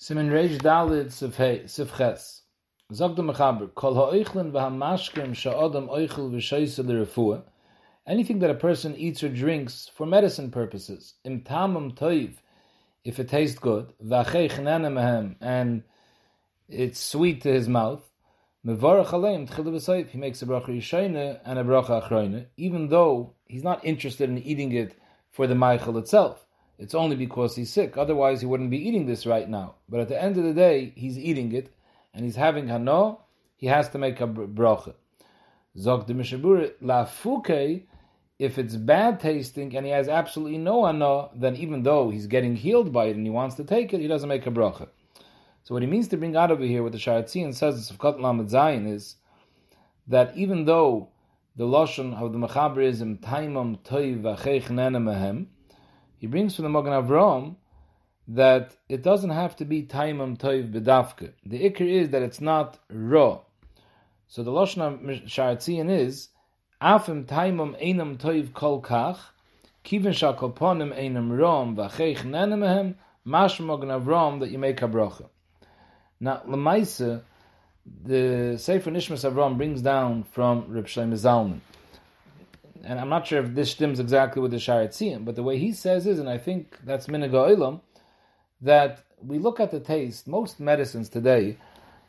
Simen Reish Dalit. Zog Mechaber, Kol ha'oichlin v'hamashkim sha'odam. Anything that a person eats or drinks for medicine purposes, im tamam toiv, if it tastes good, and it's sweet to his mouth, aleim he makes a bracha yishayne and a bracha achroine, even though he's not interested in eating it for the meichel itself. It's only because he's sick. Otherwise, he wouldn't be eating this right now. But at the end of the day, he's eating it, and he's having hano. He has to make a bracha. Zog de mishabur la fuke. If it's bad tasting and he has absolutely no hano, then even though he's getting healed by it and he wants to take it, he doesn't make a bracha. So what he means to bring out over here, what the Sharatzian says of Lamed Zayin is that even though the lashon of the mechaber is im taimam toiv he brings from the Magen Avram that it doesn't have to be taimam toiv bedafke. The ikr is that it's not raw. So the lashon sharatzian is afim taimam einam toiv kol kach kiven shakoponim einam rom v'cheich nenemehem mash Magen Avram that you make a bracha. Now lemaisa the Sefer Nishmas Avram brings down from Reb Shlomo Zalman and I'm not sure if this stems exactly with the Sharetziyim, but the way he says is, and I think that's Minaga Ilam, that we look at the taste, most medicines today,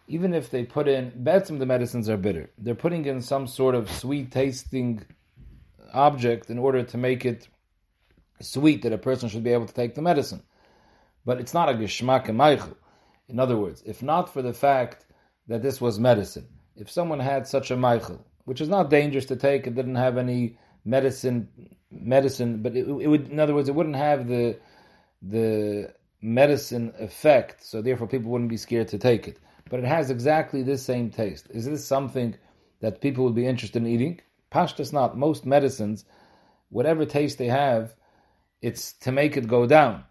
even if they put in, betzim the medicines are bitter. They're putting in some sort of sweet tasting object in order to make it sweet that a person should be able to take the medicine. But it's not a geshmak and In other words, if not for the fact that this was medicine, if someone had such a meichel, which is not dangerous to take. It didn't have any medicine, medicine, but it, it would, in other words, it wouldn't have the the medicine effect. So therefore, people wouldn't be scared to take it. But it has exactly this same taste. Is this something that people would be interested in eating? Pashtas not. Most medicines, whatever taste they have, it's to make it go down.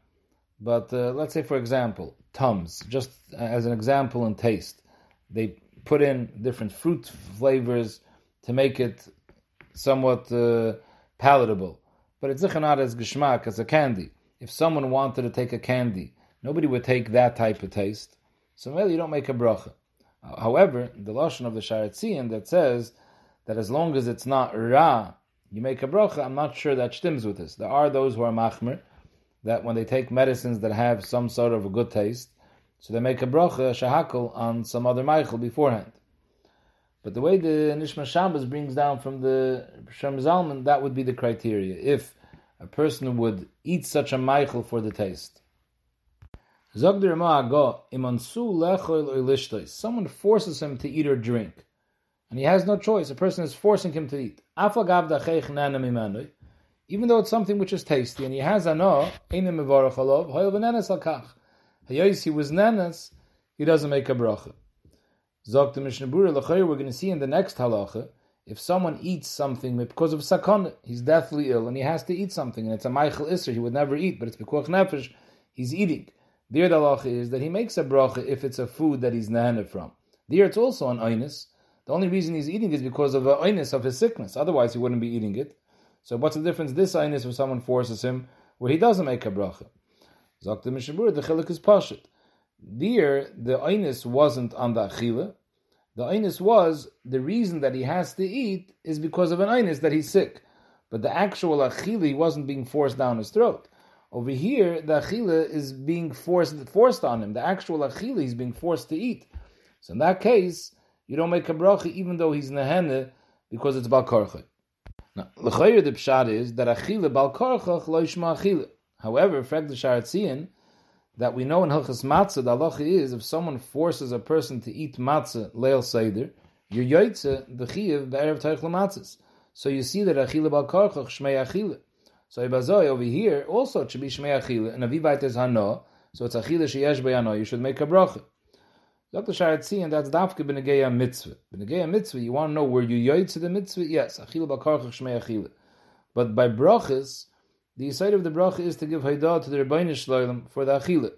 But uh, let's say, for example, Tums, just as an example in taste, they put in different fruit flavors to make it somewhat uh, palatable. But it's not as geschmack as a candy. If someone wanted to take a candy, nobody would take that type of taste. So really, you don't make a bracha. However, the lashon of the Sharetzian that says that as long as it's not ra, you make a bracha. I'm not sure that stems with this. There are those who are machmer that when they take medicines that have some sort of a good taste, so they make a bracha shahakal on some other meichel beforehand. But the way the Nishma Shabbos brings down from the Shem Zalman, that would be the criteria. If a person would eat such a meichel for the taste. Someone forces him to eat or drink, and he has no choice. A person is forcing him to eat. Even though it's something which is tasty, and he has a ano, he was nenas, he doesn't make a bracha. Zog the Mishnah we're going to see in the next halacha, if someone eats something because of sakon, he's deathly ill and he has to eat something, and it's a meichel Isser, he would never eat, but it's Pekuach Nefesh, he's eating. There the halacha is that he makes a bracha if it's a food that he's nahana from. There it's also an oinus. The only reason he's eating is because of the oinus of his sickness. Otherwise, he wouldn't be eating it. So what's the difference? This oinus if someone forces him where he doesn't make a bracha. Zok the Mishabur, the chilik is pashit. There, the Einis wasn't on the Achila. The Einis was, the reason that he has to eat is because of an Einis, that he's sick. But the actual Achila wasn't being forced down his throat. Over here, the Achila is being forced forced on him. The actual Achila is being forced to eat. So in that case, you don't make a bracha even though he's nehene because it's bal karcha. Now, the pshat is that achila bal karcha lo achila. However, frag the sharatzian, that we know in Hilchas Matzah, the halacha is if someone forces a person to eat matzah leil seder, you're yoitze the chiyav be'erev teich matzahs. So you see that achila bal karchach shmei achila. So ibazoi over here also it should be shmei achila and avivait is hano, so it's achila sheyesh b'yano. You should make a bracha. Dr. Sharetzi, and that's dafke b'negeya mitzvah. B'negeya mitzvah, you want to know where you yoitze the mitzvah? Yes, achila bal karchach shmei achila. But by brachas, the side of the bracha is to give haydah to the Rebbeinu Shloim for the achila.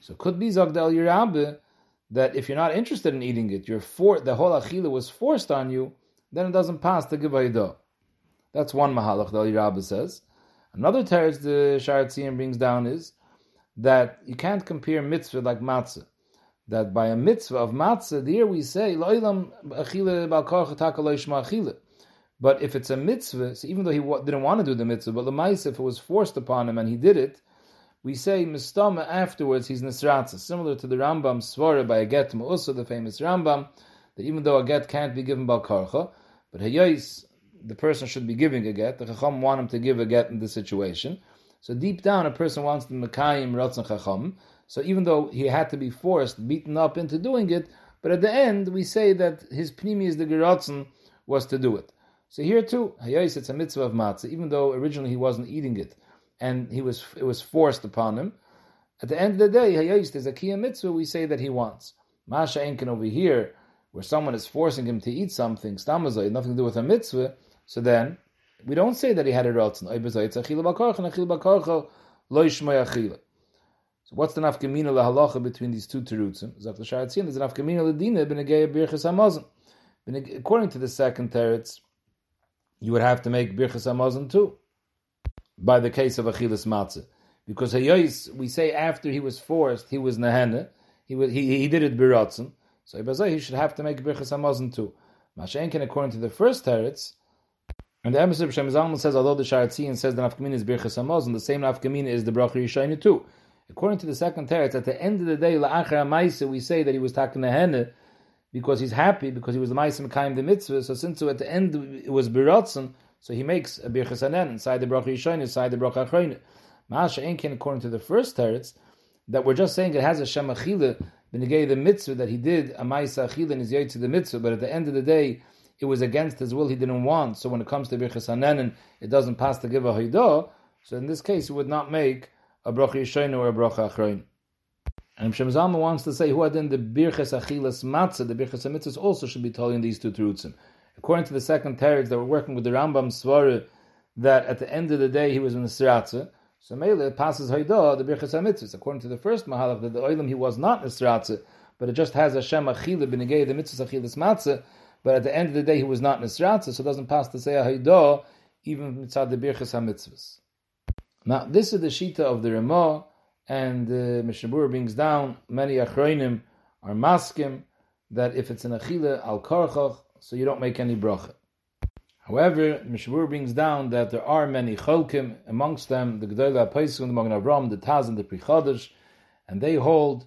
So could be Zagdal Yirabe that if you're not interested in eating it, you're for, the whole achila was forced on you, then it doesn't pass to give haydah. That's one mahalach that Yirabe says. Another teretz the Sharatzian brings down is that you can't compare mitzvah like matzah. That by a mitzvah of matzah, there we say, But if it's a mitzvah, so even though he didn't want to do the mitzvah, but the if it was forced upon him and he did it, we say mistama afterwards he's nisratza, similar to the Rambam svara by a get also the famous Rambam, that even though a get can't be given by karcha, but hayais, the person should be giving a get. The chacham want him to give a get in this situation. So deep down, a person wants to mekayim ratzon chacham. So even though he had to be forced, beaten up into doing it, but at the end we say that his pnimi is the geratzon was to do it. So here too, hayais it's a mitzvah of matzah, even though originally he wasn't eating it and he was it was forced upon him. At the end of the day, hayayis there's a kiyah mitzvah we say that he wants. Masha Enkin over here, where someone is forcing him to eat something, stamazay, nothing to do with a mitzvah. So then we don't say that he had a rotzen. So what's the nafkamina lahalacha between these two terutzim? There's an nafkamina ladina b'negei hamazon. According to the second teretz, you would have to make birchas hamazon too by the case of Achilas Matzah. Because Hayois, we say after he was forced, he was Nehene, he, was, he, he did it Biratzen, so oh, he should have to make Birchas Hamazon too. Mashenkin, according to the first teretz, and the Emes of Shem Zalman says, although the Sharatzian says the Nafkamina is Birchas Hamazon, the same Nafkamina is the Bracha Yishayna too. According to the second teretz, at the end of the day, La'achar we say that he was taken Nehene, because he's happy, because he was the Maisim Kaim the Mitzvah, so since at the end it was Biratzen, so he makes a birchas inside the bracha yishayin, inside the bracha achroin. Masha Enkin, according to the first teretz, that we're just saying it has a shem achila, the the mitzvah that he did a ma'isa achila in his to the mitzvah, but at the end of the day, it was against his will, he didn't want. So when it comes to birchas it doesn't pass to give a haidah. So in this case, he would not make a bracha yishayin or a bracha achroin. And Shem Zalman wants to say, who in the birchas achilas matzah, the birchas mitzvahs also should be told in these two terutzim according to the second teretz that we're working with the Rambam Svara, that at the end of the day he was in the Siratza, so Mele passes Haidah, the Birchas HaMitzvahs. According to the first Mahalach, that the Oilam he was not in the Siratza, but it just has Hashem Achila B'negei, the Mitzvahs Achilas Matzah, but at the end of the day he was not in the Siratza, so it doesn't pass to say Haidah, even mitzad the Birchas HaMitzvahs. Now, this is the Shita of the Ramah, and uh, Mishabur brings down many Achroinim are maskim that if it's an Achila al Karchach, so you don't make any bracha. However, Mishmur brings down that there are many cholkim, amongst them the Gedolah Paisun, the Magen Avram, the Taz, and the Prichadash, and they hold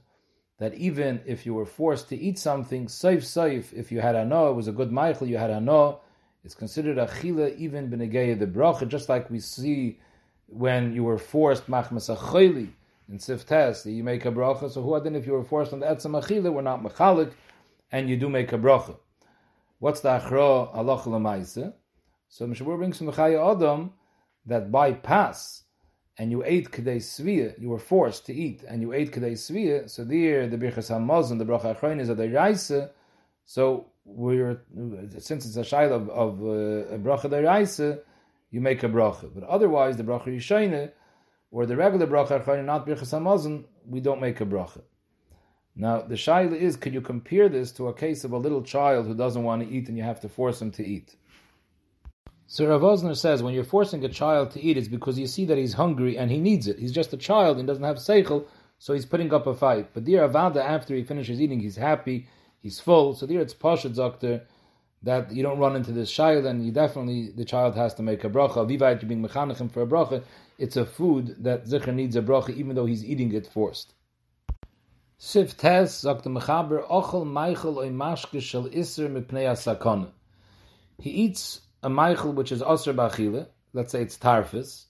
that even if you were forced to eat something, saif saif, if you had ano, it was a good meichel, you had ano, it's considered a chila even b'negeya the bracha, just like we see when you were forced machmas achayli in siftes, you make a bracha. So who then if you were forced on the etzam achila, we're not machalik, and you do make a bracha. What's the achra halach lemaise? So Mishabur brings from the Chayei Adam that by pass and you ate kedei svia, you were forced to eat, and you ate kedei svia. So there, the birchas hamazon, the bracha achroin is a deraisa. So we're since it's a shaila of, of uh, a bracha deraisa, you make a bracha. But otherwise, the bracha yishayne or the regular bracha not birchas hamazon, we don't make a bracha. Now, the shaila is, could you compare this to a case of a little child who doesn't want to eat and you have to force him to eat? So Rav Wosner says, when you're forcing a child to eat, it's because you see that he's hungry and he needs it. He's just a child and doesn't have seichel, so he's putting up a fight. But dear Avada, after he finishes eating, he's happy, he's full. So there it's Pasha Doctor that you don't run into this shaila and you definitely, the child has to make a bracha. Vivayit, you're being mechanechim for a bracha. It's a food that Zikr needs a bracha even though he's eating it forced. Sif Tes sagt Mechaber Ochel Meichel oi Maschke shel Isser mipnei Asakon. He eats a Meichel which is Osir Bachile, let's say it's Tarfis,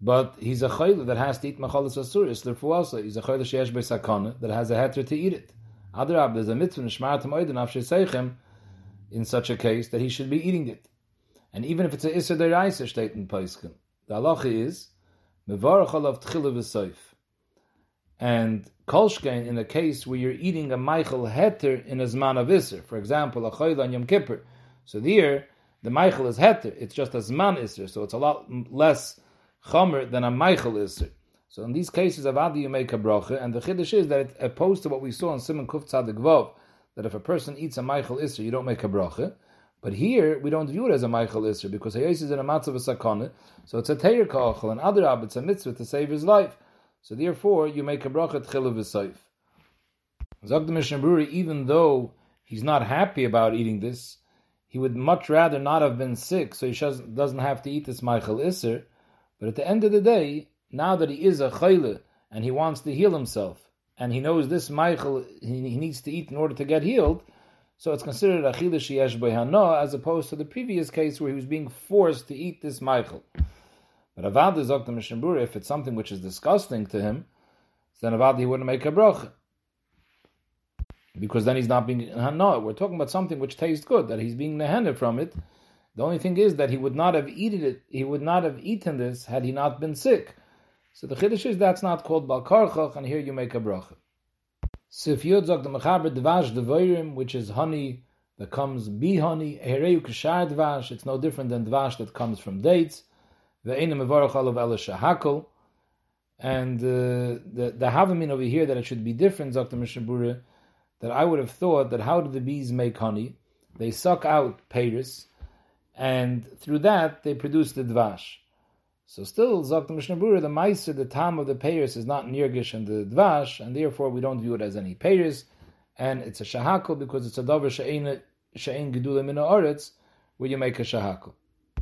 but he's a Chayla that has to eat Machalis Asuris, therefore also he's a Chayla Sheesh Bei Sakona that has a heter to eat it. Adrab, there's a mitzvah Nishmaratam Oiden Afshe Seichem in such a case that he should be eating it. And even if it's a Isser Deraisa state in Paiskim, the halacha is Mevarach alav Tchila V'Soif. And kolshkein in a case where you're eating a meichel heter in a zman of iser, for example, a choyla on Yom Kippur. So there, the meichel is heter, it's just a zman iser, so it's a lot less chomer than a meichel iser. So in these cases, avadi you make a bracha, and the chiddush is that opposed to what we saw in Simon Kuf Tzadik Vov, that if a person eats a meichel iser, you don't make a bracha. But here we don't view it as a meichel Isser because Hayos is in a matzav of sakana, so it's a teir kachal, and other it's a mitzvah to save his life. So therefore, you make a bracha tchilu v'soif. Zog the Mishnah even though he's not happy about eating this, he would much rather not have been sick, so he doesn't have to eat this meichel Isser. But at the end of the day, now that he is a chayle and he wants to heal himself, and he knows this meichel he, he needs to eat in order to get healed, so it's considered achila sheyesh hana as opposed to the previous case where he was being forced to eat this meichel. But Avad is Dr. Mishnabur, if it's something which is disgusting to him, then Avad he wouldn't make a bracha. Because then he's not being hana. We're talking about something which tastes good, that he's being nehene from it. The only thing is that he would not have eaten it, he would not have eaten this had he not been sick. So the chiddush is that's not called balkarchach, and here you make a bracha. Sif Yud zog the mechaber dvash devoirim, which is honey that comes be honey, hereu kashar dvash, it's no different than dvash that comes from dates. The enim mevarach olav el shahakol. And uh, the the havamin over here that it should be different, Dr. Mishabura, that I would have thought that how do the bees make honey? They suck out peiris, and through that they produce the dvash. So still, Zok the the Meiser, the Tam of the Peiris is not Nirgish and the Dvash, and therefore we don't view it as any Peiris, and it's a Shahakal because it's a Dover She'en Gedulim in Oretz, where you make a Shahakal.